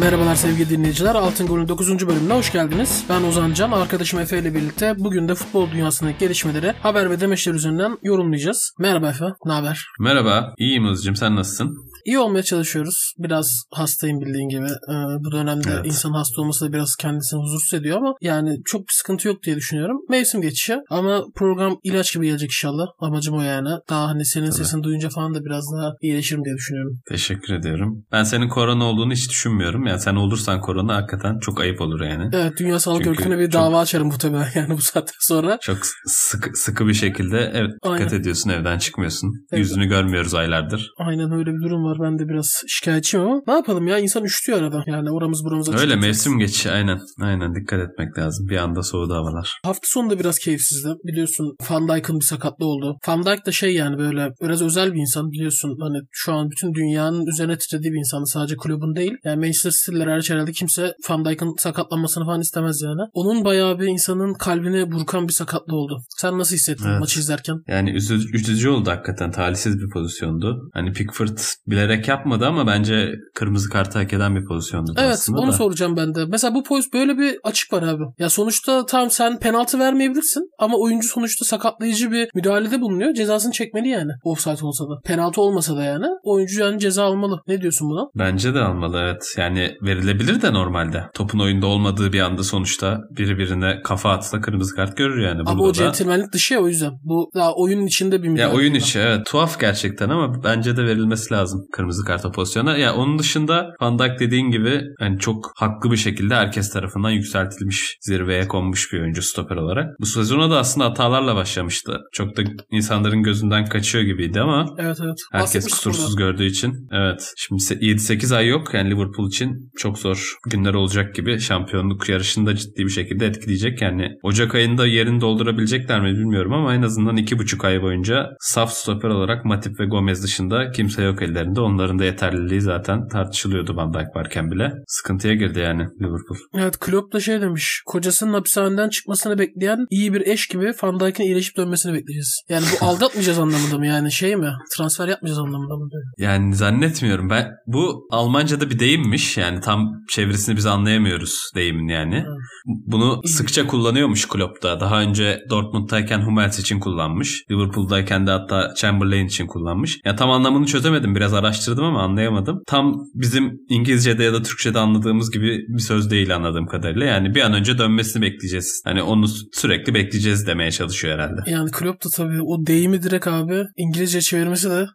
Merhabalar sevgili dinleyiciler. Altın Gol'ün 9. bölümüne hoş geldiniz. Ben Ozan Can. Arkadaşım Efe ile birlikte bugün de futbol dünyasındaki gelişmeleri haber ve demeçler üzerinden yorumlayacağız. Merhaba Efe. Ne haber? Merhaba. İyiyim Özcüm. Sen nasılsın? İyi olmaya çalışıyoruz. Biraz hastayım bildiğin gibi. Ee, bu dönemde Evet. insan hasta olması da biraz kendisini huzursuz ediyor ama yani çok bir sıkıntı yok diye düşünüyorum. Mevsim geçişi ama program ilaç gibi gelecek inşallah. Amacım o yani. Daha hani senin Tabii. sesini duyunca falan da biraz daha iyileşirim diye düşünüyorum. Teşekkür ediyorum. Ben senin korona olduğunu hiç düşünmüyorum. Yani sen olursan korona hakikaten çok ayıp olur yani. Evet Dünya Sağlık Örgütü'ne bir çok- dava açarım muhtemelen yani bu saatten sonra. Çok sıkı, sıkı bir şekilde evet, dikkat Aynen. ediyorsun evden çıkmıyorsun. Evet. Yüzünü görmüyoruz aylardır. Aynen öyle bir durum var. Ben de biraz şikayetçiyim ama ne yapalım ya insan üşütüyor arada. Yani oramız buramıza Öyle çıkacağız. mevsim geçişi aynen. Aynen dikkat etmek lazım. Bir anda soğudu havalar. Hafta sonu da biraz keyifsizdi. Biliyorsun Van Dijk'ın bir sakatlığı oldu. Van Dijk da şey yani böyle biraz özel bir insan biliyorsun. Hani şu an bütün dünyanın üzerine titrediği bir insan. Sadece kulübün değil. Yani Manchester City'ler hariç herhalde kimse Van Dijk'ın sakatlanmasını falan istemez yani. Onun bayağı bir insanın kalbini burkan bir sakatlığı oldu. Sen nasıl hissettin Evet. maçı izlerken? Yani üzücü, üzücü oldu hakikaten. Talihsiz bir pozisyondu. Hani Pickford bilerek yapmadı ama bence kırmızı kartı hak eden bir pozisyondu Evet aslında onu da. soracağım ben de. Mesela bu poz böyle bir açık var abi. Ya sonuçta tam sen penaltı vermeyebilirsin ama oyuncu sonuçta sakatlayıcı bir müdahalede bulunuyor. Cezasını çekmeli yani. Offside olsa da. Penaltı olmasa da yani. Oyuncu yani ceza almalı. Ne diyorsun buna? Bence de almalı evet. Yani verilebilir de normalde. Topun oyunda olmadığı bir anda sonuçta biri birine kafa atsa kırmızı kart görür yani. Ama o da... centilmenlik dışı ya o yüzden. Bu daha oyunun içinde bir müdahale. Ya oyun var. içi evet tuhaf gerçekten ama bence de verilmesi lazım kırmızı karta pozisyona. Ya onun dışında Van Dijk dediğin gibi hani çok haklı bir şekilde herkes tarafından yükseltilmiş, zirveye konmuş bir oyuncu stoper olarak. Bu sezona da aslında hatalarla başlamıştı. Çok da insanların gözünden kaçıyor gibiydi ama Evet evet. Herkes Bahsetmiştik kusursuz bundan. gördüğü için. Evet. Şimdi se- 7-8 ay yok. Yani Liverpool için çok zor günler olacak gibi. Şampiyonluk yarışını da ciddi bir şekilde etkileyecek. Yani Ocak ayında yerini doldurabilecekler mi bilmiyorum ama en azından 2,5 ay boyunca saf stoper olarak Matip ve Gomez dışında kimse yok ellerinde. Onların da yeterliliği zaten tartışılıyordu Van Dijk varken bile. Sıkıntıya girdi yani Liverpool. Evet Klopp da şey demiş. Kocasının hapishaneden çıkmasını bekleyen iyi bir eş gibi Van Dijk'in iyileşip dönmesini bekleyeceğiz. Yani bu aldatmayacağız anlamında mı yani şey mi? Transfer yapmayacağız anlamında mı? diyor. Yani zannetmiyorum. Ben bu Almanca'da bir deyimmiş. Yani tam çevresini biz anlayamıyoruz deyimin yani. Bunu sıkça kullanıyormuş Klopp'ta. Daha önce Dortmund'dayken Hummels için kullanmış. Liverpool'dayken de hatta Chamberlain için kullanmış. Ya tam anlamını çözemedim. Biraz araştırdım ama anlayamadım. Tam bizim İngilizce'de ya da Türkçe'de anladığımız gibi bir söz değil anladığım kadarıyla. Yani bir an önce dönmesini bekleyeceğiz. Hani onu sürekli bekleyeceğiz demeye çalışıyor herhalde. Yani Klopp da tabii o deyimi direkt abi İngilizce çevirmesi de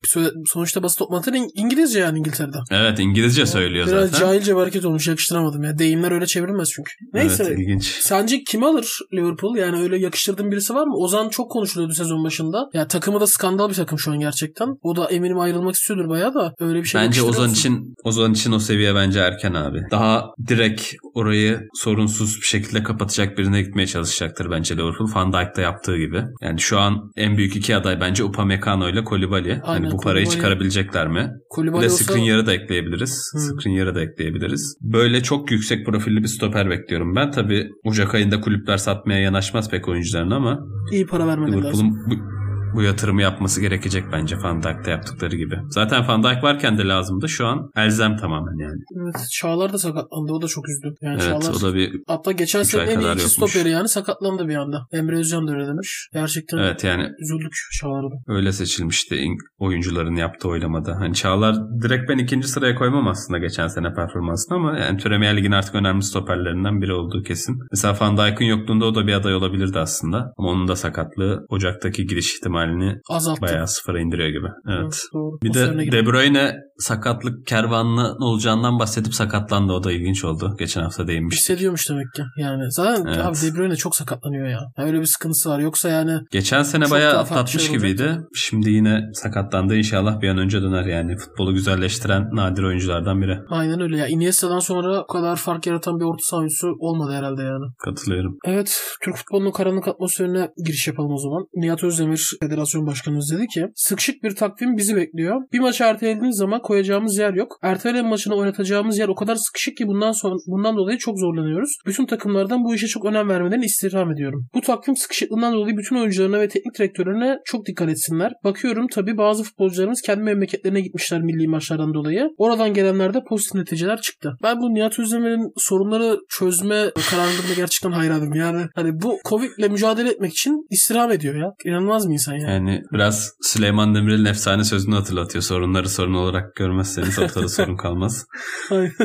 sonuçta basit toplantılar İng- İngilizce yani İngiltere'de. Evet İngilizce söylüyor Biraz zaten. cahilce bir hareket olmuş yakıştıramadım ya. Deyimler öyle çevrilmez çünkü. Neyse. Evet ilginç. Sence kim alır Liverpool? Yani öyle yakıştırdığın birisi var mı? Ozan çok konuşuluyordu sezon başında. Ya takımı da skandal bir takım şu an gerçekten. O da eminim ayrılmak istiyordur bayağı da. Öyle bir şey Bence Ozan için Ozan için o seviye bence erken abi. Daha direkt orayı sorunsuz bir şekilde kapatacak birine gitmeye çalışacaktır bence Liverpool. Van Dijk'ta yaptığı gibi. Yani şu an en büyük iki aday bence Upamecano ile Koulibaly. Aynen, hani bu parayı Koulibaly- çıkarabilecekler mi? Bir Koulibaly de olsa Skriniar'ı da ekleyebiliriz. Hı. Skriniar'ı da ekleyebiliriz. Böyle çok yüksek profilli bir stoper bekliyorum ben. Tabii Ocak ayında kulüpler satmaya yanaşmaz pek oyuncularını ama iyi para vermeleri lazım. Bu, bu yatırımı yapması gerekecek bence Van Dijk'ta yaptıkları gibi. Zaten Van Dijk varken de lazımdı. Şu an elzem tamamen yani. Evet, Çağlar da sakatlandı. O da çok üzdü. Yani Evet Çağlar o da bir hatta geçen sene en iyi iki stoperi yani sakatlandı bir anda. Emre Özcan da öyle demiş. Gerçekten evet yani üzüldük Çağlar'a da. öyle seçilmişti oyuncuların yaptığı oylamada. Hani Çağlar direkt ben ikinci sıraya koymam aslında geçen sene performansını ama yani Premier Lig'in artık önemli stoperlerinden biri olduğu kesin. Mesela Van Dijk'ın yokluğunda o da bir aday olabilirdi aslında. Ama onun da sakatlığı Ocak'taki giriş ihtimalini Azalttı. bayağı sıfıra indiriyor gibi. Evet. Evet, doğru. Bir O de De Bruyne sakatlık kervanının olacağından bahsedip sakatlandı. O da ilginç oldu. Geçen hafta değinmiş. hissediyormuş demek ki. Yani zaten Evet. abi De Bruyne çok sakatlanıyor ya. Yani öyle bir sıkıntısı var. Yoksa yani Geçen sene bayağı atlatmış şeyler gibiydi. Şimdi yine sakatlandı. İnşallah bir an önce döner yani. Futbolu güzelleştiren nadir oyunculardan biri. aynen öyle ya. Iniesta'dan sonra o kadar fark yaratan bir orta saha oyuncusu olmadı herhalde yani. Katılıyorum. Evet, Türk futbolunun karanlık atmosferine giriş yapalım o zaman. Nihat Özdemir de federasyon başkanımız dedi ki sıkışık bir takvim bizi bekliyor. Bir maçı ertelediğimiz zaman koyacağımız yer yok. Erteleme maçını oynatacağımız yer o kadar sıkışık ki bundan sonra bundan dolayı çok zorlanıyoruz. Bütün takımlardan bu işe çok önem vermeden istirham ediyorum. Bu takvim sıkışıklığından dolayı bütün oyuncularına ve teknik direktörlerine çok dikkat etsinler. Bakıyorum tabii bazı futbolcularımız kendi memleketlerine gitmişler milli maçlardan dolayı. Oradan gelenlerde pozitif neticeler çıktı. Ben bu Nihat Özdemir'in sorunları çözme kararlılığına gerçekten hayranım. Yani hani bu Covid ile mücadele etmek için istirham ediyor ya. İnanılmaz mı insan ya? Yani biraz Süleyman Demirel'in efsane sözünü hatırlatıyor. Sorunları sorun olarak görmezseniz ortada sorun kalmaz.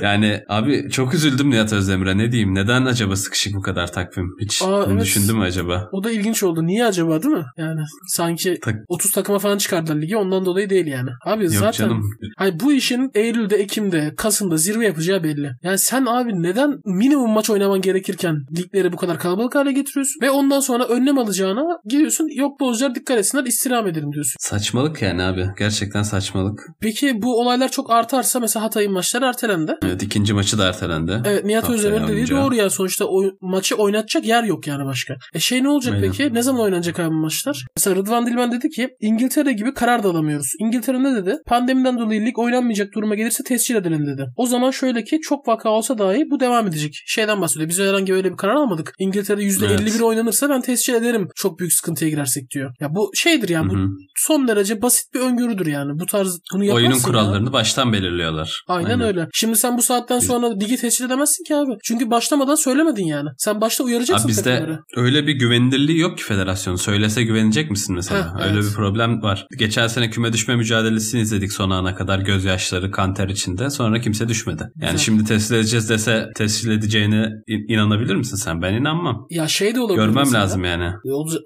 yani abi çok üzüldüm Nihat Özdemir'e. Ne diyeyim? Neden acaba sıkışık bu kadar takvim? Hiç Aa, bunu evet. düşündü mü acaba? O da ilginç oldu. Niye acaba değil mi? Yani sanki Tak- 30 takıma falan çıkardılar ligi ondan dolayı değil yani. Abi Yok zaten canım. Hani bu işin Eylül'de, Ekim'de, Kasım'da zirve yapacağı belli. Yani sen abi neden minimum maç oynaman gerekirken ligleri bu kadar kalabalık hale getiriyorsun ve ondan sonra önlem alacağına gidiyorsun yok bolcular dikkat etsinler istirham edelim diyorsun. Saçmalık yani abi. Gerçekten saçmalık. Peki bu olaylar çok artarsa mesela Hatay'ın maçları ertelendi. Evet ikinci maçı da ertelendi. Evet Nihat Haftaya Özdemir dediği doğru ya sonuçta oy- maçı oynatacak yer yok yani başka. E şey ne olacak Aynen. peki? Ne zaman oynanacak abi maçlar? Mesela Rıdvan Dilmen dedi ki İngiltere gibi karar da alamıyoruz. İngiltere ne dedi? Pandemiden dolayı lig oynanmayacak duruma gelirse tescil edelim dedi. O zaman şöyle ki çok vaka olsa dahi bu devam edecek. Şeyden bahsediyor. Biz herhangi öyle bir karar almadık. İngiltere'de %51 Evet. oynanırsa ben tescil ederim. Çok büyük sıkıntıya girersek diyor. Ya bu şeydir yani Hı hı. bu son derece basit bir öngörüdür yani. Bu tarz bunu yaparsın Oyunun ya. kurallarını baştan belirliyorlar. Aynen, öyle. Şimdi sen bu saatten sonra ligi tescil edemezsin ki abi. Çünkü başlamadan söylemedin yani. Sen başta uyaracaksın Abi bizde takımları. öyle bir güvenilirliği yok ki federasyon. Söylese güvenecek misin mesela? Heh, öyle evet. bir problem var. Geçen sene küme düşme mücadelesini izledik son ana kadar gözyaşları, kanter içinde. Sonra kimse düşmedi. Yani Güzel. şimdi tescil edeceğiz dese tescil edeceğine in- inanabilir misin sen? Ben inanmam. Ya şey de olabilir Görmem mesela. lazım yani.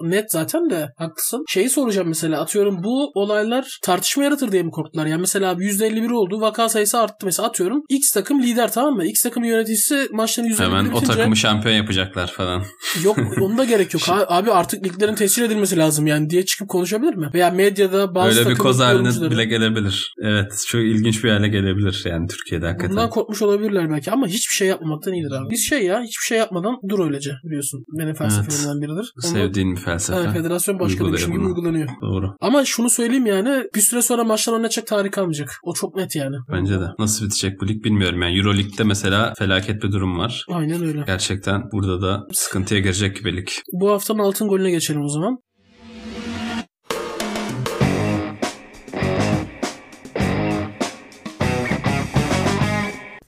Net zaten de haklısın. Şeyi soracağım mesela atıyorum bu olaylar tartışma yaratır diye mi korktular? Yani mesela abi %51 oldu vaka sayısı arttı mesela atıyorum X takım lider tamam mı? X takım yöneticisi maçların %51 Hemen o bitince takımı şampiyon yapacaklar falan. yok onda gerek yok. Abi artık liglerin tescil edilmesi lazım yani diye çıkıp konuşabilir mi? Veya medyada bazı Öyle bir koz haline bile gelebilir. Evet çok ilginç bir hale gelebilir yani Türkiye'de hakikaten. Bundan korkmuş olabilirler belki ama hiçbir şey yapmamaktan iyidir abi. Biz şey ya hiçbir şey yapmadan dur öylece biliyorsun. Benim felsefelerimden biridir. Onu Sevdiğin bir felsefe. evet, federasyon başkanıymış gibi Bunu. uygulanıyor. Doğru. Ama şunu söyleyeyim yani bir süre sonra maçlar oynayacak tarih kalmayacak. O çok net yani. Bence de. Nasıl bitecek bu lig bilmiyorum. Yani Euroleague'de mesela felaket bir durum var. Aynen öyle. Gerçekten burada da sıkıntıya girecek gibi lig. Bu haftanın altın golüne geçelim o zaman.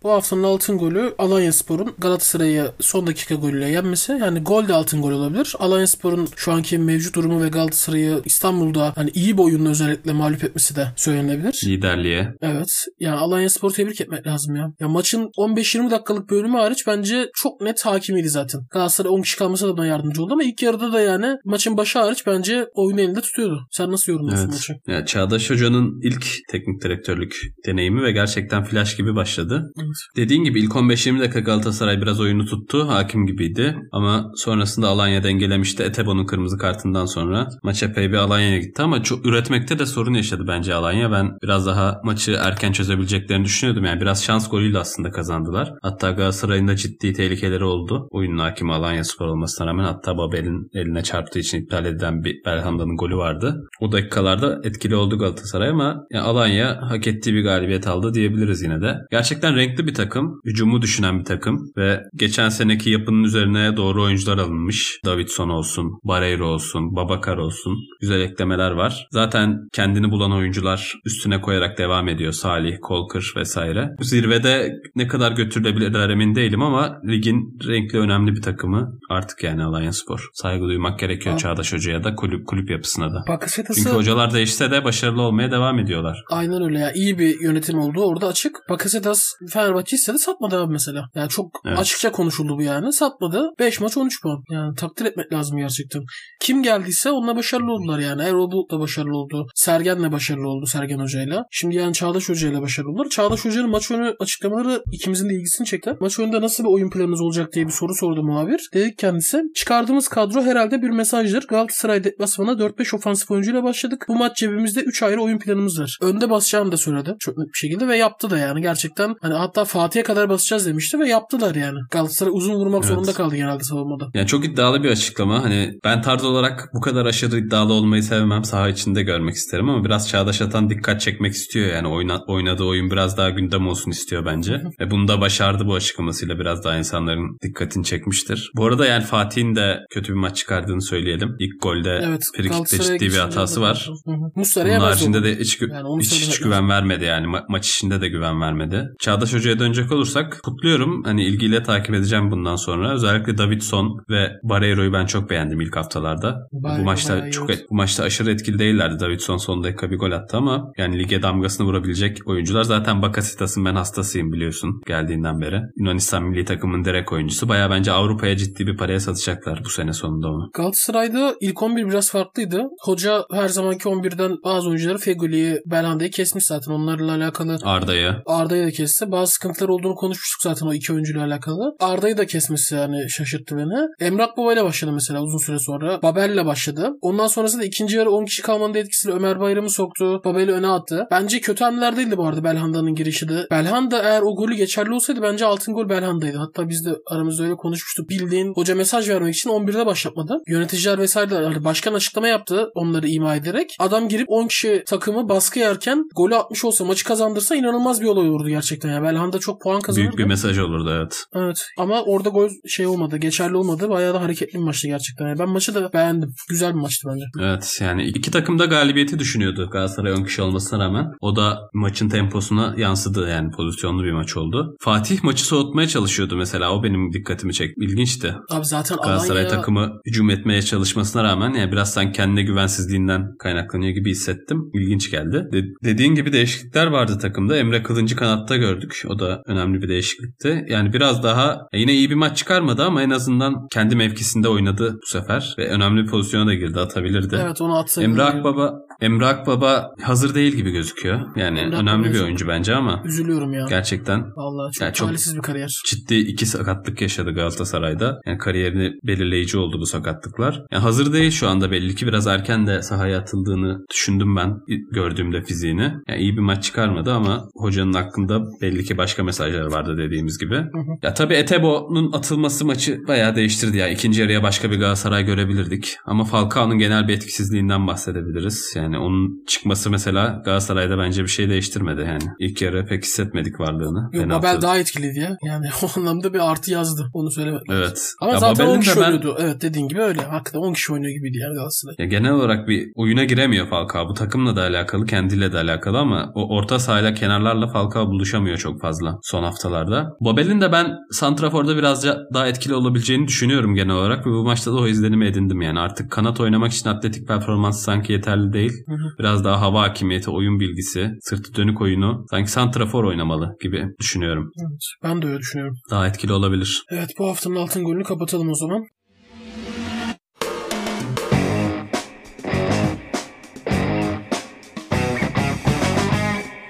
Bu haftanın altın golü Alanyaspor'un Galatasaray'ı son dakika golüyle yenmesi. Yani gol de altın gol olabilir. Alanyaspor'un şu anki mevcut durumu ve Galatasaray'ı İstanbul'da hani iyi bir oyunla özellikle mağlup etmesi de söylenebilir. Liderliğe. Evet. Yani Alanya Spor'u tebrik etmek lazım ya. Ya maçın 15-20 dakikalık bölümü hariç bence çok net hakimiydi zaten. Galatasaray 10 kişi kalmasa da buna yardımcı oldu ama ilk yarıda da yani maçın başı hariç bence oyunu elinde tutuyordu. Sen nasıl yorumluyorsun Evet. maçı? Ya Çağdaş Hoca'nın ilk teknik direktörlük deneyimi ve gerçekten flash gibi başladı. Evet. Dediğin gibi ilk 15-20 dakika Galatasaray biraz oyunu tuttu. Hakim gibiydi. Ama sonrasında Alanya dengelemişti. Etebo'nun kırmızı kartından sonra maç epey bir Alanya'ya gitti. Ama çok üretmekte de sorun yaşadı bence Alanya. Ben biraz daha maçı erken çözebileceklerini düşünüyordum. Yani biraz şans golüyle aslında kazandılar. Hatta Galatasaray'ın da ciddi tehlikeleri oldu. Oyunun hakimi Alanya Spor olmasına rağmen hatta Babel'in eline çarptığı için iptal edilen bir Belhanda'nın golü vardı. O dakikalarda etkili oldu Galatasaray ama yani Alanya hak ettiği bir galibiyet aldı diyebiliriz yine de. Gerçekten renkli bir takım. Hücumu düşünen bir takım ve geçen seneki yapının üzerine doğru oyuncular alınmış. Davidson olsun, Barreiro olsun, Babakar olsun. Güzel eklemeler var. Zaten kendini bulan oyuncular üstüne koyarak devam ediyor. Salih, Kolkır vesaire. Zirvede ne kadar götürülebilirler emin değilim ama ligin renkli önemli bir takımı artık yani Alanya Spor. Saygı duymak gerekiyor Abi- Çağdaş Hoca'ya da kulüp, kulüp yapısına da. Bakasetas'ı Çünkü hocalar değişse de başarılı olmaya devam ediyorlar. aynen öyle ya. İyi bir yönetim oldu. Orada açık. Bakasetas Fenerbahçe istedi satmadı abi mesela. Yani çok Evet. açıkça konuşuldu bu yani. Satmadı. 5 maç 13 puan. Yani takdir etmek lazım gerçekten. Kim geldiyse onunla başarılı oldular yani. Erol Bulut da başarılı oldu. Sergen'le başarılı oldu Sergen Hoca'yla. Şimdi yani Çağdaş Hoca'yla başarılı oldular. Çağdaş Hoca'nın maç önü açıklamaları ikimizin de ilgisini çekti. Maç önünde nasıl bir oyun planınız olacak diye bir soru sordu muhabir. Dedi kendisi çıkardığımız kadro herhalde bir mesajdır. Galatasaray deplasmana 4-5 ofansif oyuncuyla başladık. Bu maç cebimizde 3 ayrı oyun planımız var. Önde basacağını da söyledi. Çok net bir şekilde ve yaptı da yani gerçekten. Hani hatta hatta Fatih'e kadar basacağız demişti ve yaptılar yani. Galatasaray uzun vurmak Evet. zorunda kaldı genelde savunmada. Yani çok iddialı bir açıklama. Hani ben tarz olarak bu kadar aşırı iddialı olmayı sevmem. Saha içinde görmek isterim ama biraz Çağdaş Atan dikkat çekmek istiyor. Yani oyna, oynadığı oyun biraz daha gündem olsun istiyor bence. Ve bunu da başardı bu açıklamasıyla biraz daha insanların dikkatini çekmiştir. Bu arada yani Fatih'in de kötü bir maç çıkardığını söyleyelim. İlk golde Evet. frikikte ciddi bir hatası var. Muslera'ya Bunun haricinde de hiç, Yani hiç, hiç güven vermedi yani. Ma- maç içinde de güven vermedi. Çağdaş Hoca'ya dönecek olursak kutluyorum. Hani ilgiyle takip edeceğim bundan sonra. Özellikle Davidson ve Barreiro'yu ben çok beğendim ilk haftalarda. Bayağı- bu maçta iyi çok bu maçta aşırı etkili değillerdi. Davidson son dakika bir gol attı ama yani lige damgasını vurabilecek oyuncular. Zaten Bakasetas'ın ben hastasıyım biliyorsun geldiğinden beri. Yunanistan milli takımın direkt oyuncusu. Bayağı bence Avrupa'ya ciddi bir paraya satacaklar bu sene sonunda onu. Galatasaray'da ilk 11 biraz farklıydı. Hoca her zamanki 11'den bazı oyuncuları Fegoli'yi, Belhanda'yı kesmiş zaten. Onlarla alakalı Arda'yı Arda'yı da kesti. Bazı sıkıntılar olduğunu konuşmuştuk zaten o iki oyuncuyla alakalı. Arda'yı da kesmesi yani şaşırttı beni. Emrak Baba ile başladı mesela uzun süre sonra. Babel'le başladı. Ondan sonrasında ikinci yarı 10 kişi kalmanın etkisiyle Ömer Bayram'ı soktu. Babel'i öne attı. Bence kötü hamleler değildi bu arada Belhanda'nın girişi de. Belhanda eğer o golü geçerli olsaydı bence altın gol Belhanda'ydı. Hatta biz de aramızda öyle konuşmuştuk. Bildiğin hoca mesaj vermek için 11'de başlatmadı. Yöneticiler vesaire yani başkan açıklama yaptı onları ima ederek. Adam girip 10 kişi takımı baskı yerken golü atmış olsa maçı kazandırsa inanılmaz bir olay olurdu gerçekten. Yani Belhanda çok puan kazanırdı. büyük bir mesaj olurdu evet. Evet. Ama orada gol şey olmadı. Geçerli olmadı. Bayağı da hareketli bir maçtı gerçekten. Yani ben maçı da beğendim. Güzel bir maçtı bence. Evet yani iki takım da galibiyeti düşünüyordu Galatasaray 10 kişi olmasına rağmen. O da maçın temposuna yansıdı yani pozisyonlu bir maç oldu. Fatih maçı soğutmaya çalışıyordu mesela o benim dikkatimi çekti. İlginçti. Abi zaten Galatasaray Alanya... takımı hücum etmeye çalışmasına rağmen yani biraz sen kendine güvensizliğinden kaynaklanıyor gibi hissettim. İlginç geldi. De- dediğin gibi değişiklikler vardı takımda. Emre Kılıncı kanatta gördük. O da önemli bir değişiklikti. Yani biraz daha yine iyi bir maç çıkarmadı ama en azından kendi mevkisinde oynadı bu sefer ve önemli bir pozisyona da girdi atabilirdi. Evet onu atsaydı. Emre Akbaba, Emre Akbaba hazır değil gibi gözüküyor. Yani Emre önemli bir oyuncu bence ama Üzülüyorum ya. gerçekten Vallahi çok, Yani çok- talihsiz bir kariyer. ciddi iki sakatlık yaşadı Galatasaray'da. Yani kariyerini belirleyici oldu bu sakatlıklar. Yani hazır değil şu anda belli ki biraz erken de sahaya atıldığını düşündüm ben gördüğümde fiziğini. Yani iyi bir maç çıkarmadı ama hocanın hakkında belli ki başka mesajlar vardı dediğimiz gibi. hı. Ya tabii Etebo'nun atılması maçı bayağı değiştirdi ya. İkinci yarıya başka bir Galatasaray görebilirdik. Ama Falcao'nun genel bir etkisizliğinden bahsedebiliriz. Yani onun çıkması mesela Galatasaray'da bence bir şey değiştirmedi yani. İlk yarı pek hissetmedik varlığını. Yok Babel daha etkiliydi ya. Yani o anlamda bir artı yazdı. Onu söylemek. Evet. Ama Ya zaten Babel'in 10 de kişi ben- oynuyordu. Evet dediğin gibi öyle. Hakikaten 10 kişi oynuyor gibiydi yani Galatasaray. Ya genel olarak bir oyuna giremiyor Falcao. Bu takımla da alakalı, kendiyle de alakalı ama o orta sahayla kenarlarla Falcao buluşamıyor çok fazla son haftalarda. Babel'in de ben Santrafor'da biraz daha etkili olabileceğini düşünüyorum genel olarak ve bu maçta da o izlenimi edindim yani. Artık kanat oynamak için atletik performans sanki yeterli değil. Hı hı. Biraz daha hava hakimiyeti, oyun bilgisi, sırtı dönük oyunu sanki Santrafor oynamalı gibi düşünüyorum. Evet. Ben de öyle düşünüyorum. Daha etkili olabilir. Evet bu haftanın altın golünü kapatalım o zaman.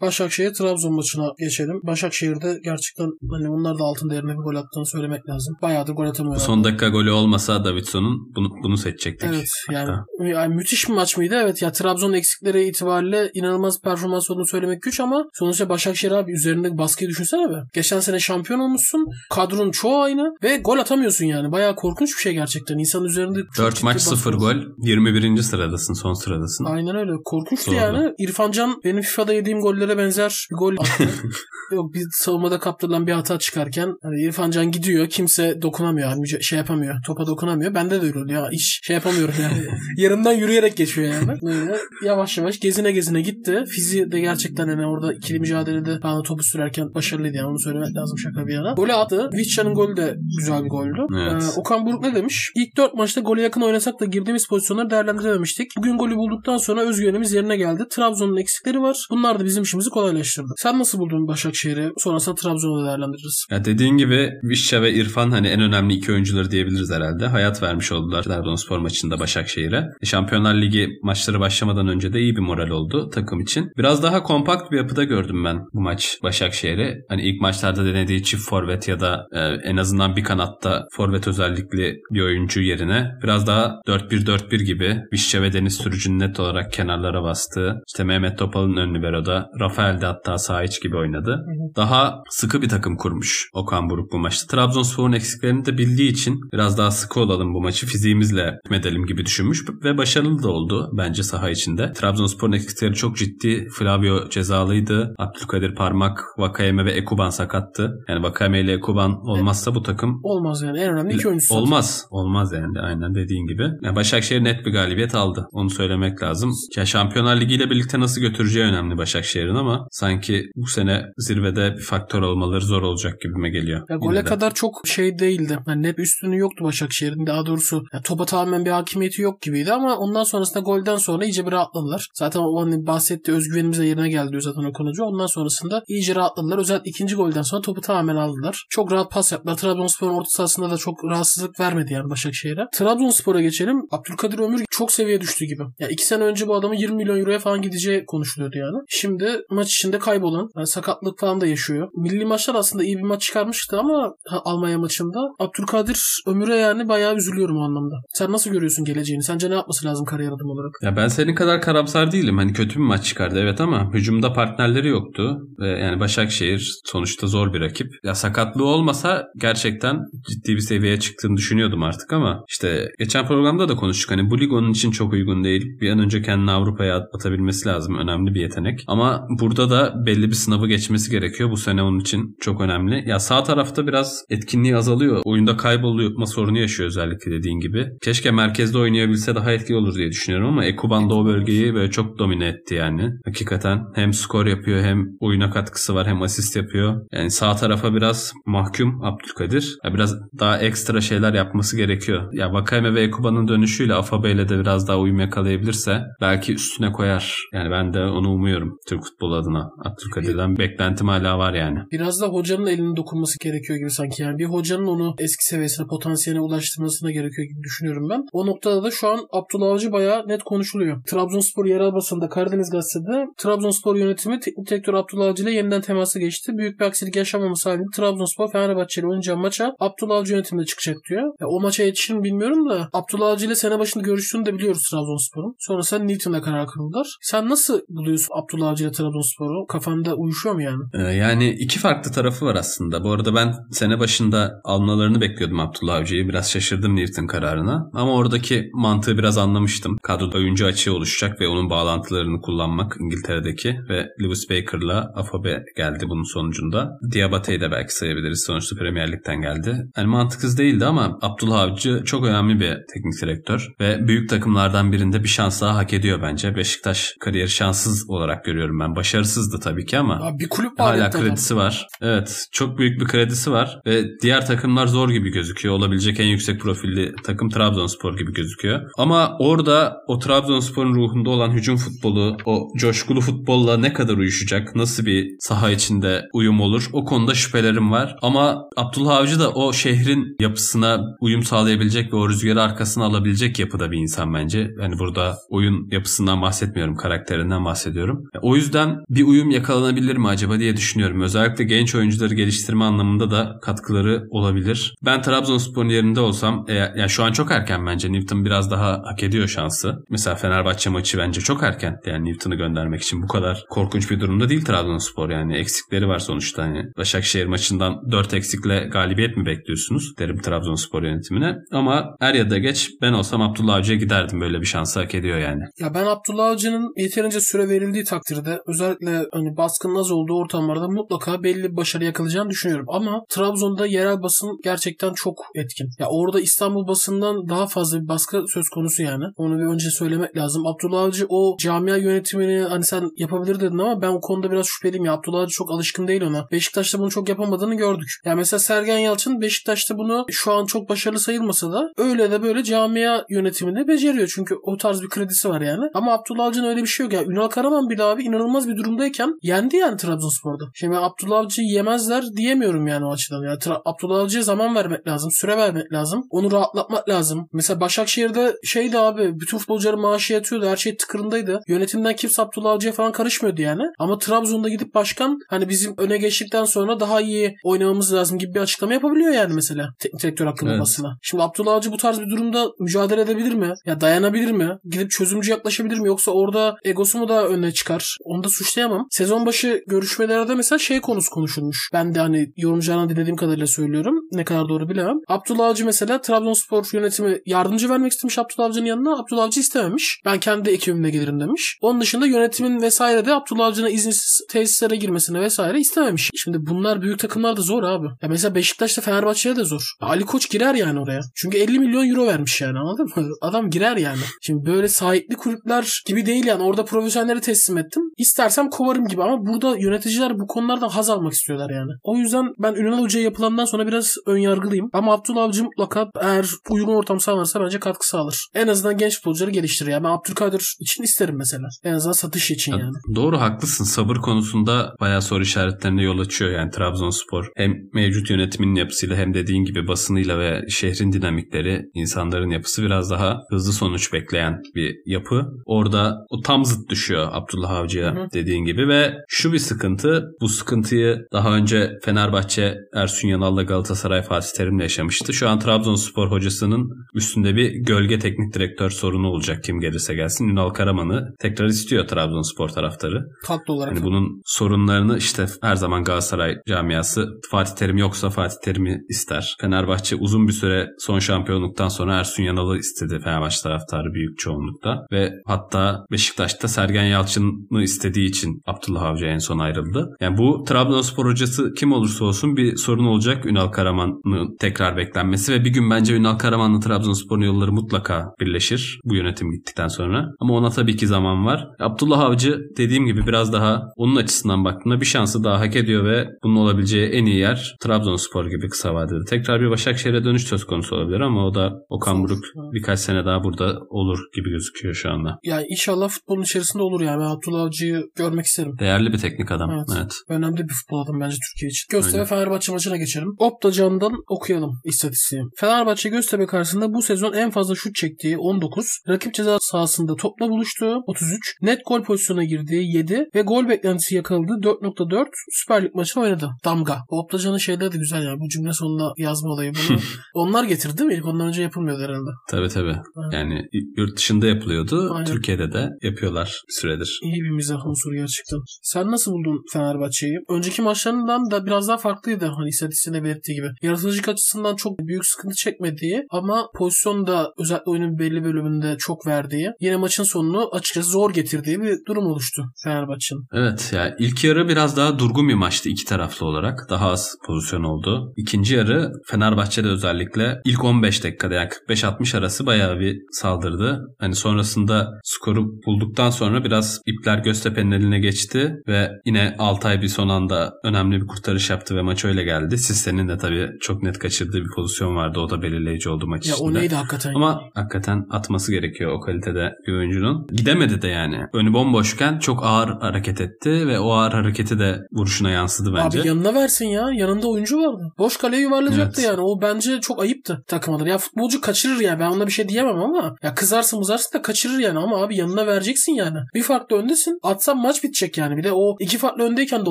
Başakşehir Trabzon maçına geçelim. Başakşehir'de gerçekten hani onlar da altın değerine bir gol attığını söylemek lazım. Bayağıdır gol atamıyorlar. son dakika golü olmasa Davidson'un bunu, bunu seçecektik. Evet yani, Hatta. yani müthiş bir maç mıydı? Evet ya Trabzon eksikleri itibariyle inanılmaz performans olduğunu söylemek güç ama sonuçta Başakşehir abi üzerindeki baskıyı düşünsene be. Geçen sene şampiyon olmuşsun. Kadronun çoğu aynı ve gol atamıyorsun yani. Bayağı korkunç bir şey gerçekten. İnsanın üzerinde çok 4 ciddi maç baskı 0 var. gol. 21. sıradasın son sıradasın. Aynen öyle. Korkunçtu Doğru. yani. İrfan Can benim FIFA'da yediğim gollere benzer bir gol attı. Yok bir savunmada kaptırılan bir hata çıkarken hani İrfan Can gidiyor. Kimse dokunamıyor. Hani şey yapamıyor. Topa dokunamıyor. Bende de öyle. Ya hiç şey yapamıyorum yani. Yarımdan yürüyerek geçiyor yani. Böyle yavaş yavaş gezine gezine gitti. Fiziği de gerçekten hani orada ikili mücadelede bana topu sürerken başarılıydı yani onu söylemek lazım şaka bir yana. Golü attı. Vişça'nın golü de güzel bir goldü. Evet. Ee, Okan Buruk ne demiş? İlk 4 maçta gole yakın oynasak da girdiğimiz pozisyonları değerlendirememiştik. Bugün golü bulduktan sonra özgüvenimiz yerine geldi. Trabzon'un eksikleri var. Bunlar da bizim işimizi kolaylaştırdı. Sen nasıl buldun Başakşehir'i? Sonrasında Trabzon'u değerlendiririz. Ya dediğin gibi Vişça ve İrfan hani en önemli iki oyuncuları diyebiliriz herhalde. Hayat vermiş oldular Trabzonspor maçında Başakşehir'e. E, Şampiyonlar Ligi maçları başlamadan önce de iyi bir moral oldu takım için. Biraz daha kompakt bir yapıda gördüm ben bu maç Başakşehir'i. Hani ilk maçlarda denediği çift forvet ya da e, en azından bir kanatta forvet özellikli bir oyuncu yerine biraz daha 4-1-4-1 gibi Vişça ve Deniz Sürücü'nün net olarak kenarlara bastığı işte Mehmet Topal'ın ön libero'da Rafael de hatta sağ iç gibi oynadı. Daha sıkı bir takım kurmuş Okan Buruk bu maçta. Trabzonspor'un eksiklerini de bildiği için biraz daha sıkı olalım bu maçı fiziğimizle medelim gibi düşünmüş ve başarılı da oldu bence saha içinde. Trabzonspor'un eksikleri çok ciddi. Flavio cezalıydı. Abdülkadir Parmak, Vakayeme ve Ekuban sakattı. Yani Vakayeme ile Ekuban olmazsa bu takım Olmaz yani. En önemli iki oyuncusu. Olmaz. Olmaz yani aynen dediğin gibi. Yani Başakşehir net bir galibiyet aldı. Onu söylemek lazım. Ya Şampiyonlar Ligi ile birlikte nasıl götüreceği önemli Başakşehir'in ama sanki bu sene zirvede bir faktör olmaları zor olacak gibime geliyor. Ya gole kadar çok şey değildi. Yani net bir üstünlüğü yoktu Başakşehir'in. Daha doğrusu yani topa tamamen bir hakimiyeti yok gibiydi ama ondan sonrasında golden sonra iyice bir rahatladılar. Zaten o hani bahsettiği özgüvenimiz de yerine geldi zaten o konucu. Ondan sonrasında iyice rahatladılar. Özellikle ikinci golden sonra topu tamamen aldılar. Çok rahat pas yaptılar. Trabzonspor'un orta sahasında da çok rahatsızlık vermedi yani Başakşehir'e. Trabzonspor'a geçelim. Abdülkadir Ömür çok seviye düştü gibi. Yani iki sene önce bu adamın 20 milyon euroya falan gideceği konuşuluyordu yani. Şimdi maç içinde kaybolan, yani sakatlık falan da yaşıyor. Milli maçlar aslında iyi bir maç çıkarmıştı ama Almanya maçında Abdülkadir Ömür'e yani bayağı üzülüyorum o anlamda. Sen nasıl görüyorsun geleceğini? Sence ne yapması lazım kariyer adım olarak? Ya ben senin kadar karamsar değilim. Hani kötü bir maç çıkardı evet ama hücumda partnerleri yoktu. Ve yani Başakşehir sonuçta zor bir rakip. Ya sakatlığı olmasa gerçekten ciddi bir seviyeye çıktığını düşünüyordum artık ama işte geçen programda da konuştuk. Hani bu lig onun için çok uygun değil. Bir an önce kendini Avrupa'ya atabilmesi lazım. Önemli bir yetenek. Ama burada da belli bir sınavı geçmesi gerekiyor. Bu sene onun için çok önemli. Ya sağ tarafta biraz etkinliği azalıyor. Oyunda kaybolma sorunu yaşıyor özellikle dediğin gibi. Keşke merkezde oynayabilse daha etkili olur diye düşünüyorum ama Ekuban da o bölgeyi böyle çok domine etti yani. Hakikaten hem skor yapıyor hem oyuna katkısı var hem asist yapıyor. Yani sağ tarafa biraz mahkum Abdülkadir. Ya biraz daha ekstra şeyler yapması gerekiyor. Ya Vakayme ve Ekuban'ın dönüşüyle Afabe ile de biraz daha uyum yakalayabilirse belki üstüne koyar. Yani ben de onu umuyorum Türk futbolu adına. Abdülkadir'den beklentim hala var yani. Biraz da hocanın elinin dokunması gerekiyor gibi sanki yani. Bir hocanın onu eski seviyesine, potansiyeline ulaştırmasına gerekiyor gibi düşünüyorum ben. O noktada da şu an Abdullah Avcı bayağı net konuşuluyor. Trabzonspor yerel basında Karadeniz Gazete'de Trabzonspor yönetimi teknik direktör Abdullah Avcı ile yeniden temasa geçti. Büyük bir aksilik yaşamaması halinde Trabzonspor Fenerbahçe ile oynayacağı maça Abdullah Avcı yönetiminde çıkacak diyor. Ya, o maça yetişir mi bilmiyorum da Abdullah Avcı ile sene başında görüştüğünü de biliyoruz Trabzonspor'un. Sonrasında Newton'la karar kıldılar. Sen nasıl buluyorsun Abdullah Avcı ile Trabzonspor'u? Kafanda uyuşuyor mu yani? Ee, yani iki farklı tarafı var aslında. Bu arada ben sene başında almalarını bekliyordum Abdullah Avcı'yı. Biraz şaşırdım Newton kararına. Ama oradaki mantığı biraz anlamıştım. Kadroda oyuncu açığı oluşacak ve onun bağlantılarını kullanmak İngiltere'deki ve Lewis Baker'la Afobe geldi bunun sonucunda. Diabate'yi de belki sayabiliriz. Sonuçta Premier Lig'den geldi. Yani mantıksız değildi ama Abdullah Avcı çok önemli bir teknik direktör ve büyük takımlardan birinde bir şans daha hak ediyor bence. Beşiktaş kariyeri şanssız olarak görüyorum ben. Başarısızdı tabii ki ama Abi bir kulüp hala kredisi var. Evet çok büyük bir kredisi var ve diğer takımlar zor gibi gözüküyor. Olabilecek en yüksek profilli takım Trabzonspor gibi gözüküyor. Ama orada o Trabzonspor'un ruhunda olan hücum futbolu, o coşkulu futbolla ne kadar uyuşacak? Nasıl bir saha içinde uyum olur? O konuda şüphelerim var. Ama Abdullah Avcı da o şehrin yapısına uyum sağlayabilecek ve o rüzgarı arkasına alabilecek yapıda bir insan bence. Yani burada oyun yapısından bahsetmiyorum, karakterinden bahsediyorum. O yüzden bir uyum yakalanabilir mi acaba diye düşünüyorum. Özellikle genç oyuncuları geliştirme anlamında da katkıları olabilir. Ben Trabzonspor'un yerinde olsam, e, yani şu an çok erken bence. Newton biraz daha hak ediyor şansı. Mesela Fenerbahçe maçı bence çok erken. Yani Newton'u göndermek için bu kadar korkunç bir durumda değil Trabzonspor yani. Eksikleri var sonuçta. Hani Başakşehir maçından 4 eksikle galibiyet mi bekliyorsunuz? Derim Trabzonspor yönetimine. Ama er ya da geç ben olsam Abdullah Avcı'ya giderdim. Böyle bir şansı hak ediyor yani. Ya ben Abdullah Avcı'nın yeterince süre verildiği takdirde özellikle hani baskının az olduğu ortamlarda mutlaka belli başarı yakalayacağını düşünüyorum. Ama Trabzon'da yerel basın gerçekten çok etkin. Ya orada İstanbul basından daha fazla bir baskı söz konusu yani. Onu bir önce söylemek lazım. Abdullah Avcı o camia yönetimini hani sen yapabilir dedin ama ben o konuda biraz şüpheliyim ya. Abdullah Avcı çok alışkın değil ona. Beşiktaş'ta bunu çok yapamadığını gördük. Ya yani mesela Sergen Yalçın Beşiktaş'ta bunu şu an çok başarılı sayılmasa da öyle de böyle camia yönetimini beceriyor. Çünkü o tarz bir kredisi var yani. Ama Abdullah Avcı'nın öyle bir şey yok. Ya Ünal Karaman bile abi inanılmaz bir durumdayken yendi yani Trabzonspor'da. Şimdi Abdullah Avcı'yı yemezler diyemiyorum yani o açıdan. Yani Tra- Abdullah Avcı'ya zaman vermek lazım. Süre vermek lazım. Onu rahatlatmak lazım. Mesela Başakşehir'de şeydi abi bütün futbolcuların maaşı yatıyordu. Her şey tıkırındaydı. Yönetimden kimse Abdullah Avcı'ya falan karışmıyordu yani. Ama Trabzon'da gidip başkan hani bizim öne geçtikten sonra daha iyi oynamamız lazım gibi bir açıklama yapabiliyor yani mesela. Teknik direktör hakkında evet. basına. Şimdi Abdullah Avcı bu tarz bir durumda mücadele edebilir mi? Ya dayanabilir mi? Gidip çözümcü yaklaşabilir mi? Yoksa orada egosu mu da öne çıkar? Onu da suçlayamam. Sezon başı görüşmelerde mesela şey konusu konuşulmuş. Ben de hani yorumculardan dinlediğim kadarıyla söylüyorum. Ne kadar doğru bilemem. Abdullah Avcı mesela Trabzonspor yönetimi yardımcı vermek istemiş Abdullah Avcı'nın yanına. Abdullah Avcı istememiş. Ben kendi ekibimle gelirim demiş. Onun dışında yönetimin vesaire de Abdullah Avcı'nın izinsiz tesislere girmesine vesaire istememiş. Şimdi bunlar büyük takımlar da zor abi. Ya mesela Beşiktaş'ta Fenerbahçe'ye de zor. Ali Koç girer yani oraya. Çünkü 50 milyon euro vermiş yani anladın mı? Adam girer yani. Şimdi böyle sahipli kulüpler gibi değil yani. Orada profesyonelleri teslim ettim. İstersem kovarım gibi ama burada yöneticiler bu konulardan haz almak istiyorlar yani. O yüzden ben Ünal Hoca'ya yapılandan sonra biraz ön yargılıyım. Ama Abdullah Avcı mutlaka eğer uygun ortam sağlanırsa bence katkı sağlar. En azından genç futbolcuları geliştirir. Yani ben Abdülkadir için isterim mesela. En azından satış için yani. Doğru haklısın. Sabır konusunda bayağı soru işaretlerine yol açıyor yani Trabzonspor. Hem mevcut yönetiminin yapısıyla hem dediğin gibi basınıyla ve şehrin dinamikleri, insanların yapısı biraz daha hızlı sonuç bekleyen bir yapı. Orada o tam zıt düşüyor Abdullah Avcı'ya dediğin gibi ve şu bir sıkıntı. Bu sıkıntıyı daha önce Fenerbahçe Ersun Yanal'la Galatasaray Fatih Terim'le yaşamıştı. Şu an Trabzonspor hocasının üstünde bir gölge teknik direktör sorunu olacak kim gelirse gelsin. Ünal Karaman'ı tekrar istiyor Trabzonspor taraftarı. Haklı olarak. Hani bunun sorunlarını işte her zaman Galatasaray camiası Fatih Terim yoksa Fatih Terim'i ister. Fenerbahçe uzun bir süre son şampiyonluktan sonra Ersun Yanal'ı istedi Fenerbahçe taraftarı büyük çoğunlukta ve hatta Beşiktaş'ta Sergen Yalçın'ı istediği için Abdullah Avcı en son ayrıldı. Yani bu Trabzonspor hocası kim olursa olsun bir sorun olacak Ünal Karaman'ın tekrar beklenmesi ve bir gün bence Ünal Karaman'la Trabzonspor'un yolları mutlaka birleşir bu yönetim gittikten sonra. Ama ona tabii ki zaman var. Abdullah Avcı dediğim gibi biraz daha onun açısından baktığında bir şansı daha hak ediyor ve bunun olabileceği en iyi yer Trabzonspor gibi kısa vadede. Tekrar bir Başakşehir'e dönüş söz konusu olabilir ama o da Okan Buruk birkaç sene daha burada olur gibi gözüküyor şu anda. Yani inşallah futbolun içerisinde olur yani. Ben Abdullah Avcı'yı görmek isterim. Değerli bir teknik adam. Evet. evet. Önemli bir futbol adam bence Türkiye için. Göztepe Fenerbahçe maçına geçelim. Opta Can'dan okuyalım istatistiği. Fenerbahçe Göztepe karşısında bu sezon en fazla şut çektiği 19, rakip ceza sahasında topla buluştuğu 33, net gol pozisyona girdiği 7 ve gol beklentisi yakaladığı 4.4 Süper Lig maçı oynadı. Damga. Opta Can'ın şeyleri de güzel yani. Bu cümle sonunda yazma olayı bunu. Onlar getirdi değil mi? İlk ondan önce yapılmıyordu herhalde. Tabii tabii. Evet. Yani yurt dışında yapılıyordu. Aynen. Türkiye'de de yapıyorlar süredir. İyi bir mizah unsuru gerçekten. Sen nasıl buldun Fenerbahçe'yi? Önceki maçlarından da biraz daha farklıydı. Hani istatistiğinde belirttiği gibi. Yaratıcılık açısından çok büyük sıkıntı çekmediği ama pozisyonda özellikle oyunun belli bölümünde çok verdiği yine maçın sonunu açıkçası zor getirdiği bir durum oluştu Fenerbahçe'nin. Evet ya yani ilk yarı biraz daha durgun bir maçtı iki taraflı olarak. Daha az pozisyon oldu. İkinci yarı Fenerbahçe'de özellikle ilk 15 dakikada yani 45-60 arası bayağı bir saldırdı. Hani sonrasında skoru bulduktan sonra biraz ipler Göztepe'nin eline geçti ve yine Altay bir son anda önemli bir kurtarış yaptı ve maç öyle geldi. Sisse'nin de tabii çok net kaçırdığı bir pozisyon vardı. O da belirleyici oldu maç ya içinde. o neydi hakikaten? Ama hakikaten atması gerekiyor o kalitede bir oyuncunun. Gidemedi de yani. Önü bomboşken çok ağır hareket etti ve o ağır hareketi de vuruşuna yansıdı bence. Abi yanına versin ya. Yanında oyuncu vardı. Boş kaleye yuvarlayacaktı evet. yani. O bence çok ayıptı takım adına. Ya futbolcu kaçırır yani. Ben ona bir şey diyemem ama ya kızarsın mızarsın da kaçırır yani. Ama abi yanına vereceksin yani. Bir farklı öndesin. Atsan maç bitecek yani. Bir de o iki farklı öndeyken de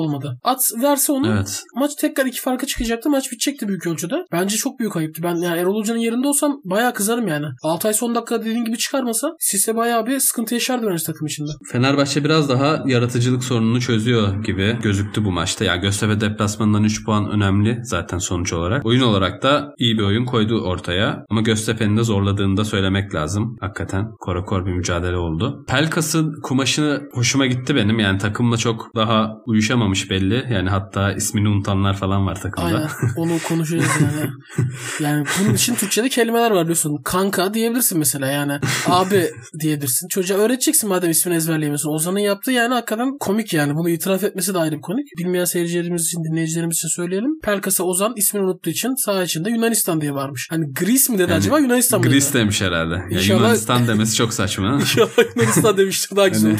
olmadı. At verse onu evet. maç tekrar iki farkı çıkacaktı. Maç bitecekti büyük ölçüde. Bence çok büyük ayıptı. Ben yani Erol Hoca'nın yerinde olsam bayağı kızarım yani. Altay son dakika dediğin gibi çıkarmasa Sisse bayağı bir sıkıntı yaşardı bence takım içinde. Fenerbahçe biraz daha yaratıcılık sorununu çözüyor gibi gözüktü bu maçta. Yani Göztepe deplasmanından 3 puan önemli zaten sonuç olarak. Oyun olarak da iyi bir oyun koydu ortaya. Ama Göztepe'nin de zorladığını da söylemek lazım. Hakikaten korakor bir mücadele oldu. Pelkas'ın kumaşını hoşuma gitti benim. Yani takımla çok daha uyuşamamış belli. Yani hatta ismini unutanlar falan var takımda. Aynen. Onu konuşacağız yani. yani bunun için Türkçe'de kelimeler var biliyorsun. Kanka diyebilirsin mesela yani. Abi diyebilirsin. Çocuğa öğreteceksin madem ismini ezberleyemiyorsun. Ozan'ın yaptığı yani hakikaten komik yani. Bunu itiraf etmesi de ayrı bir komik. Bilmeyen seyircilerimiz için, dinleyicilerimiz için söyleyelim. Pelkas'a Ozan ismini unuttuğu için sağ içinde Yunanistan diye varmış. Hani Greece mi dedi yani, acaba Yunanistan mı Greece demiş herhalde. İnşallah... Ya Yunanistan demesi çok saçma. İnşallah Yunanistan demiştir daha güzel.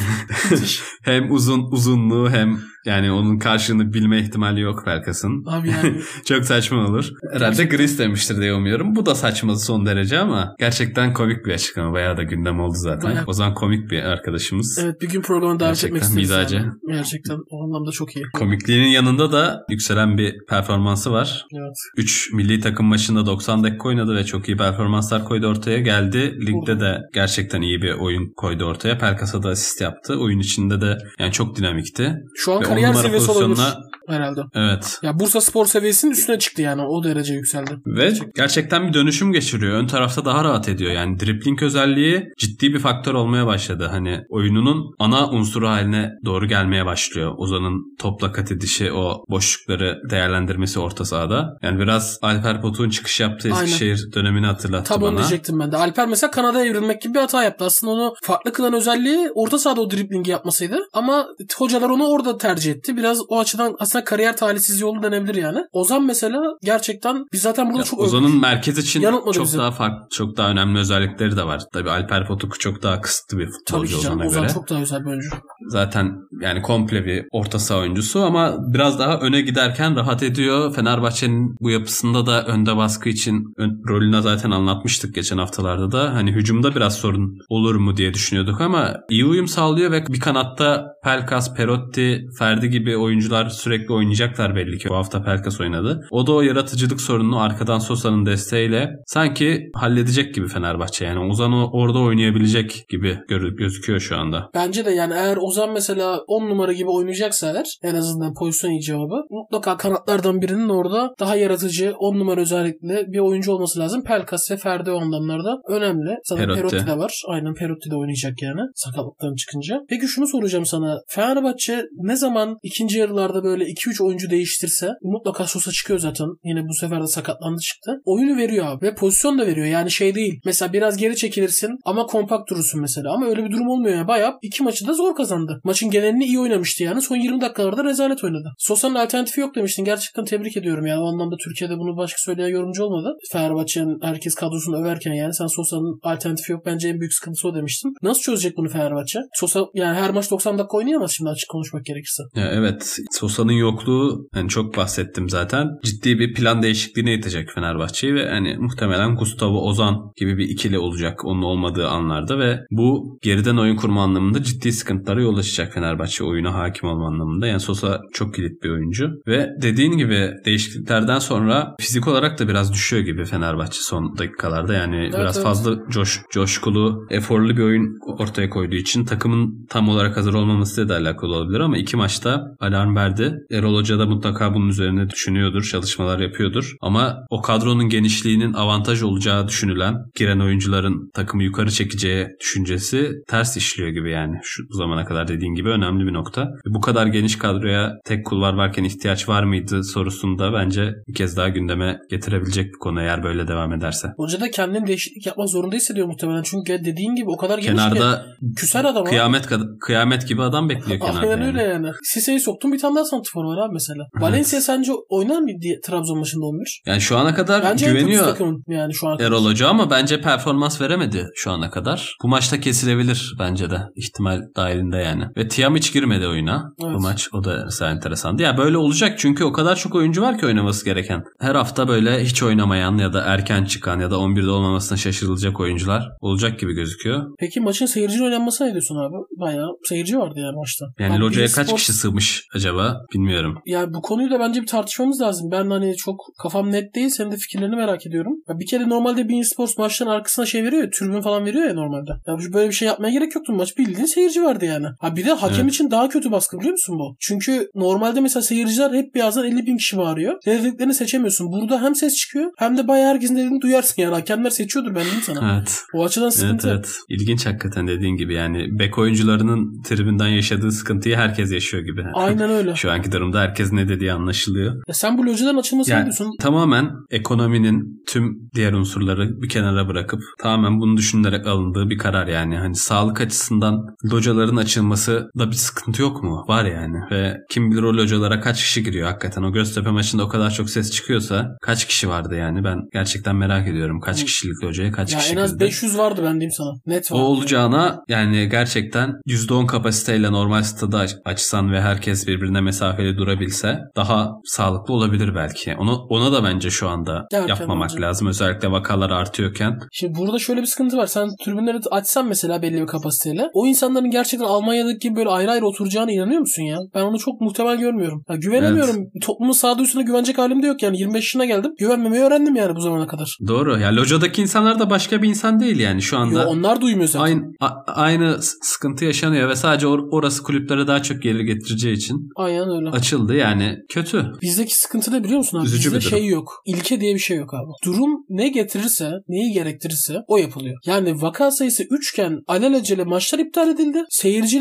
Hem uzun uzunluğu hem Yani onun karşılığını bilme ihtimali yok Pelkas'ın. Abi yani Çok saçma olur. Herhalde Gris demiştir diye umuyorum. Bu da saçma son derece ama gerçekten komik bir açıklama. Bayağı da gündem oldu zaten. Bayağı. O zaman komik bir arkadaşımız. evet bir gün programa davet etmek isteriz. mizacı. yani. Gerçekten o anlamda çok iyi. Komikliğinin yanında da yükselen bir performansı var. Evet. 3 milli takım maçında 90 dakika oynadı ve çok iyi performanslar koydu ortaya. Geldi ligde de gerçekten iyi bir oyun koydu ortaya. Pelkas'a da asist yaptı. Oyun içinde de yani çok dinamikti. Şu an Ve kariyer seviyesi olabilir herhalde. Evet. Ya Bursa Spor seviyesinin üstüne çıktı yani o derece yükseldi. Ve gerçekten bir dönüşüm geçiriyor. Ön tarafta daha rahat ediyor. Yani dribbling özelliği ciddi bir faktör olmaya başladı. Hani oyununun ana unsuru haline doğru gelmeye başlıyor. Ozan'ın topla kat edişi, o boşlukları değerlendirmesi orta sahada. Yani biraz Alper Potuk'un çıkış yaptığı Aynen. Eskişehir dönemini hatırlattı onu bana. diyecektim ben de. Alper mesela Kanada'ya evrilmek gibi bir hata yaptı. Aslında onu farklı kılan özelliği orta sahada o driblingi yapmasıydı. Ama hocalar onu orada tercih etti. Biraz o açıdan aslında kariyer talihsizliği oldu denebilir yani. Ozan mesela gerçekten biz zaten burada Ya çok Ozan'ın övdük. merkez için Yanıltmadı çok bizi. daha farklı, çok daha önemli özellikleri de var. Tabii Alper Potuk çok daha kısıtlı bir Tabii futbolcu ki canım. Ozan'a Ozan göre. çok daha güzel bir oyuncu. Zaten yani komple bir orta saha oyuncusu ama biraz daha öne giderken rahat ediyor. Fenerbahçe'nin bu yapısında da önde baskı için rolünü zaten anlatmıştık geçen haftalarda da. Hani hücumda biraz sorun olur mu diye düşünüyorduk ama iyi uyum sağlıyor ve bir kanatta Pelkas, Perotti, Ferdi gibi oyuncular sürekli oynayacaklar belli ki. Bu hafta Pelkas oynadı. O da o yaratıcılık sorununu arkadan Sosa'nın desteğiyle sanki halledecek gibi Fenerbahçe. Yani Ozan o- orada oynayabilecek gibi gözüküyor şu anda. Bence de yani eğer Ozan mesela 10 numara gibi oynayacaksa eğer en azından pozisyon icabı mutlaka kanatlardan birinin orada daha yaratıcı 10 numara özellikle bir oyuncu olması lazım. Pelkas ve Ferdi o anlamlarda önemli. Zaten Perotti. Perotti. de var. Aynen Perotti de oynayacak yani sakatlıktan çıkınca. Peki şunu soracağım sana. Fenerbahçe ne zaman ikinci yarılarda böyle 2-3 oyuncu değiştirse mutlaka Sosa çıkıyor zaten. Yine bu sefer de sakatlandı çıktı. Oyunu veriyor abi ve pozisyon da veriyor. Yani şey değil. Mesela biraz geri çekilirsin ama kompakt durursun mesela. Ama öyle bir durum olmuyor ya. Bayağı iki maçı da zor kazandı. Maçın genelini iyi oynamıştı yani. Son 20 dakikalarda rezalet oynadı. Sosa'nın alternatifi yok demiştin. Gerçekten tebrik ediyorum yani. O anlamda Türkiye'de bunu başka söyleyen yorumcu olmadı. Fenerbahçe'nin herkes kadrosunu överken yani sen Sosa'nın alternatifi yok. Bence en büyük sıkıntısı o demiştin. Nasıl çözecek bunu Fenerbahçe? Sosa yani her maç 90 dakika oynayamaz şimdi açık konuşmak gerekirse. Ya evet Sosa'nın yokluğu yani çok bahsettim zaten. Ciddi bir plan değişikliğine itecek Fenerbahçe'yi ve hani muhtemelen Gustavo Ozan gibi bir ikili olacak onun olmadığı anlarda ve bu geriden oyun kurma anlamında ciddi sıkıntılara yol açacak Fenerbahçe oyuna hakim olma anlamında. Yani Sosa çok kilit bir oyuncu ve dediğin gibi değişikliklerden sonra fizik olarak da biraz düşüyor gibi Fenerbahçe son dakikalarda. Yani biraz evet. fazla coş, coşkulu, eforlu bir oyun ortaya koyduğu için takımın tam olarak hazır olmaması da alakalı olabilir ama iki maçta alarm verdi. Erol Hoca da mutlaka bunun üzerine düşünüyordur, çalışmalar yapıyordur. Ama o kadronun genişliğinin avantaj olacağı düşünülen giren oyuncuların takımı yukarı çekeceği düşüncesi ters işliyor gibi yani. Şu zamana kadar dediğin gibi önemli bir nokta. Bu kadar geniş kadroya tek kulvar varken ihtiyaç var mıydı sorusunda bence bir kez daha gündeme getirebilecek bir konu eğer böyle devam ederse. Hoca da kendini değişiklik yapmak zorunda hissediyor muhtemelen. Çünkü dediğin gibi o kadar geniş Kenarda ki. Küser adam abi. kıyamet kad- kıyamet gibi adam bekliyor kenarda. Aynen yani. öyle yani. Sise'yi soktun bir tane daha santifor var abi mesela. Valencia sence oynar mı diye Trabzon maçında 11? Yani şu ana kadar Bence güveniyor yani şu an. Erol Hoca ama bence performans veremedi şu ana kadar. Bu maçta kesilebilir bence de ihtimal dahilinde yani. Ve Tiam hiç girmedi oyuna Evet. bu maç. O da mesela enteresandı. Ya böyle olacak çünkü o kadar çok oyuncu var ki oynaması gereken. Her hafta böyle hiç oynamayan ya da erken çıkan ya da 11'de olmamasına şaşırılacak oyuncular olacak gibi gözüküyor. Peki maçın seyircinin oynanmasına ne diyorsun abi? Bayağı seyirci vardı yani maçta. Yani Abi locaya kaç kişi sığmış acaba bilmiyorum. Ya bu konuyu da bence bir tartışmamız lazım. Ben hani çok kafam net değil. Senin de fikirlerini merak ediyorum. Ya bir kere normalde Bein Sports maçların arkasına şey veriyor ya. Tribün falan veriyor ya normalde. Ya bu- böyle bir şey yapmaya gerek yoktu. Maç bildiğin seyirci vardı yani. Ha bir de hakem Evet. için daha kötü baskı biliyor musun bu? Çünkü normalde mesela seyirciler hep birazdan 50 bin kişi bağırıyor. Ne dediklerini seçemiyorsun. Burada hem ses çıkıyor hem de bayağı herkesin dediğini duyarsın yani. Hakemler seçiyordur ben diyeyim sana. Evet. O açıdan Evet sıkıntı. evet. İlginç hakikaten dediğin gibi yani bek oyuncularının tribünden yaşadığı sıkıntıyı herkes yaşıyor gibi. Aynen öyle. Şu anki durumda herkes ne dediği anlaşılıyor. Ya sen bu locadan açılmasını Yani diyorsun? tamamen ekonominin tüm diğer unsurları bir kenara bırakıp tamamen bunu düşünülerek alındığı bir karar yani. Hani sağlık açısından locaların açılması da bir sıkıntı yok mu? Var yani. Ve kim bilir rol hocalara kaç kişi giriyor hakikaten. O Göztepe maçında o kadar çok ses çıkıyorsa kaç kişi vardı yani? Ben gerçekten merak ediyorum. Kaç kişilik hocaya kaç ya kişi en az girdi? 500 vardı ben diyeyim sana. Net O var. olacağına yani gerçekten %10 kapasiteyle normal stada aç- açsan ve herkes birbirine mesafeli durabilse daha sağlıklı olabilir belki. Onu ona da bence şu anda Evet, yapmamak bence. lazım. Özellikle vakalar artıyorken. Şimdi burada şöyle bir sıkıntı var. Sen tribünleri açsan mesela belli bir kapasiteyle. O insanların gerçekten Almanya'daki gibi böyle ayrı ayrı oturacağına inanıyor musun ya? Ben onu çok muhtemel görmüyorum. Ya güvenemiyorum. Toplumun sağduyusuna güvenecek halim de yok yani. 25 yaşına geldim. Güvenmemeyi öğrendim yani bu zamana kadar. Doğru. Ya locadaki insanlar da başka bir insan değil yani şu anda. Yo, onlar duymuyor zaten. Aynı, a- aynı sıkıntı yaşanıyor ve sadece or- orası kulüplere daha çok gelir getireceği için Aynen öyle. açıldı yani kötü. Bizdeki sıkıntı ne biliyor musun abi? Üzücü Bizde bir durum. şey yok. İlke diye bir şey yok abi. Durum ne getirirse, neyi gerektirirse o yapılıyor. Yani vaka sayısı 3 iken alelacele maçlar iptal edildi.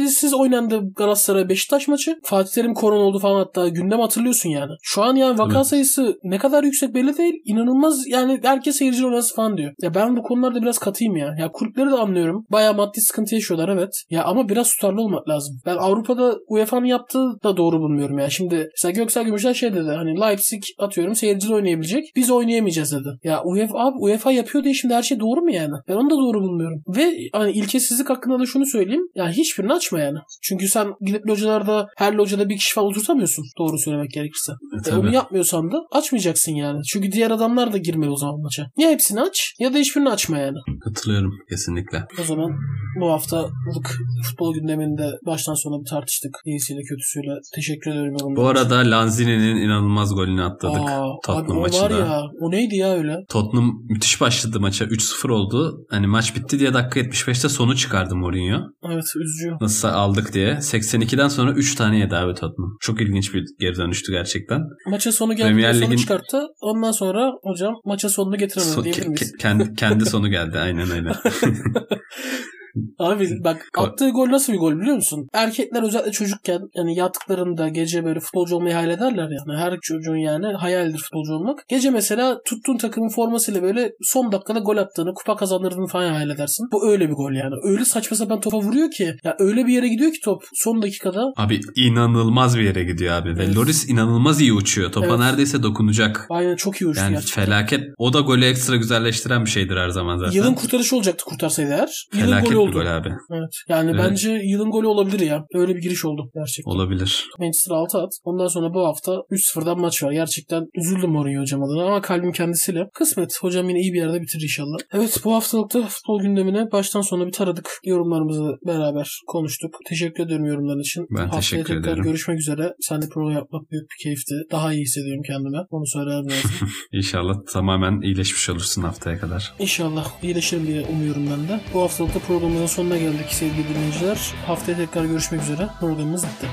Seyircisiz oynandı Galatasaray Beşiktaş maçı. Fatih Terim korona oldu falan hatta gündem hatırlıyorsun yani. Şu an yani vaka Tabii. sayısı ne kadar yüksek belli değil. İnanılmaz yani herkes seyirci oynasın falan diyor. Ya ben bu konularda biraz katıyım ya. Ya kulüpleri de anlıyorum. Bayağı maddi sıkıntı yaşıyorlar evet. Ya ama biraz tutarlı olmak lazım. Ben Avrupa'da UEFA'nın yaptığı da doğru bulmuyorum ya. Şimdi mesela Göksel Gümüşler şey dedi hani Leipzig atıyorum seyircili oynayabilecek. Biz oynayamayacağız dedi. Ya UEFA abi UEFA yapıyor diye şimdi her şey doğru mu yani? Ben onu da doğru bulmuyorum. Ve hani ilkesizlik hakkında da şunu söyleyeyim. Ya hiçbirini açma yani. Çünkü sen gidip localarda her locada bir kişi falan oturtamıyorsun. Doğru söylemek gerekirse. E, tabii. onu yapmıyorsan da açmayacaksın yani. Çünkü diğer adamlar da girmeli o zaman maça. Ya hepsini aç ya da hiçbirini açma yani. Katılıyorum kesinlikle. O zaman bu haftalık futbol gündeminde baştan sona bir tartıştık. İyisiyle kötüsüyle. Teşekkür ederim. Bu için. arada Lanzini'nin inanılmaz golünü atladık Aa, Tottenham abi o maçında. var ya o neydi ya öyle? Tottenham müthiş başladı maça. 3-0 oldu. Hani maç bitti diye dakika 75'te sonu çıkardı Mourinho. Evet üzücü. Nasıl aldık diye. 82'den sonra 3 tane yedi abi Tottenham. Çok ilginç bir geri dönüştü gerçekten. Maça sonu geldi Premier sonu Lig'in- çıkarttı. Ondan sonra hocam maça sonunu getiremedi So- diyebilir miyiz? ke- kendi, kendi sonu geldi. Aynen öyle. Abi bak attığı gol nasıl bir gol biliyor musun? Erkekler özellikle çocukken yani yattıklarında gece böyle futbolcu olmayı hayal ederler yani. Her çocuğun yani hayaldir futbolcu olmak. Gece mesela tuttuğun takımın formasıyla böyle son dakikada gol attığını, kupa kazandırdığını falan hayal edersin. Bu öyle bir gol yani. Öyle saçma sapan topa vuruyor ki. Ya öyle bir yere gidiyor ki top son dakikada. Abi inanılmaz bir yere gidiyor abi. Ve Evet. Loris inanılmaz iyi uçuyor. Topa Evet. neredeyse dokunacak. Aynen çok iyi uçtu Yani gerçekten. felaket. O da golü ekstra güzelleştiren bir şeydir her zaman zaten. Yılın kurtarışı olacaktı kurtarsaydı eğer. Yılın Felaket golü oldu. gol abi. Evet. Yani Evet. bence yılın golü olabilir ya. Öyle bir giriş oldu gerçekten. Olabilir. Manchester 6 at. Ondan sonra bu hafta 3-0'dan maç var. Gerçekten üzüldüm Mourinho hocam adına ama kalbim kendisiyle. Kısmet. Hocam yine iyi bir yerde bitirir inşallah. Evet bu haftalıkta futbol gündemine baştan sona bir taradık. Yorumlarımızı beraber konuştuk. Teşekkür ediyorum yorumların için. Ben Haftaya teşekkür tekrar ederim. görüşmek üzere. Seninle program yapmak büyük bir keyifti. Daha iyi hissediyorum kendime. Onu söylemem lazım. İnşallah tamamen iyileşmiş olursun haftaya kadar. İnşallah iyileşirim diye umuyorum ben de. Bu haftalıkta programımızın sonuna geldik sevgili dinleyiciler. Haftaya tekrar görüşmek üzere. Programımız bitti.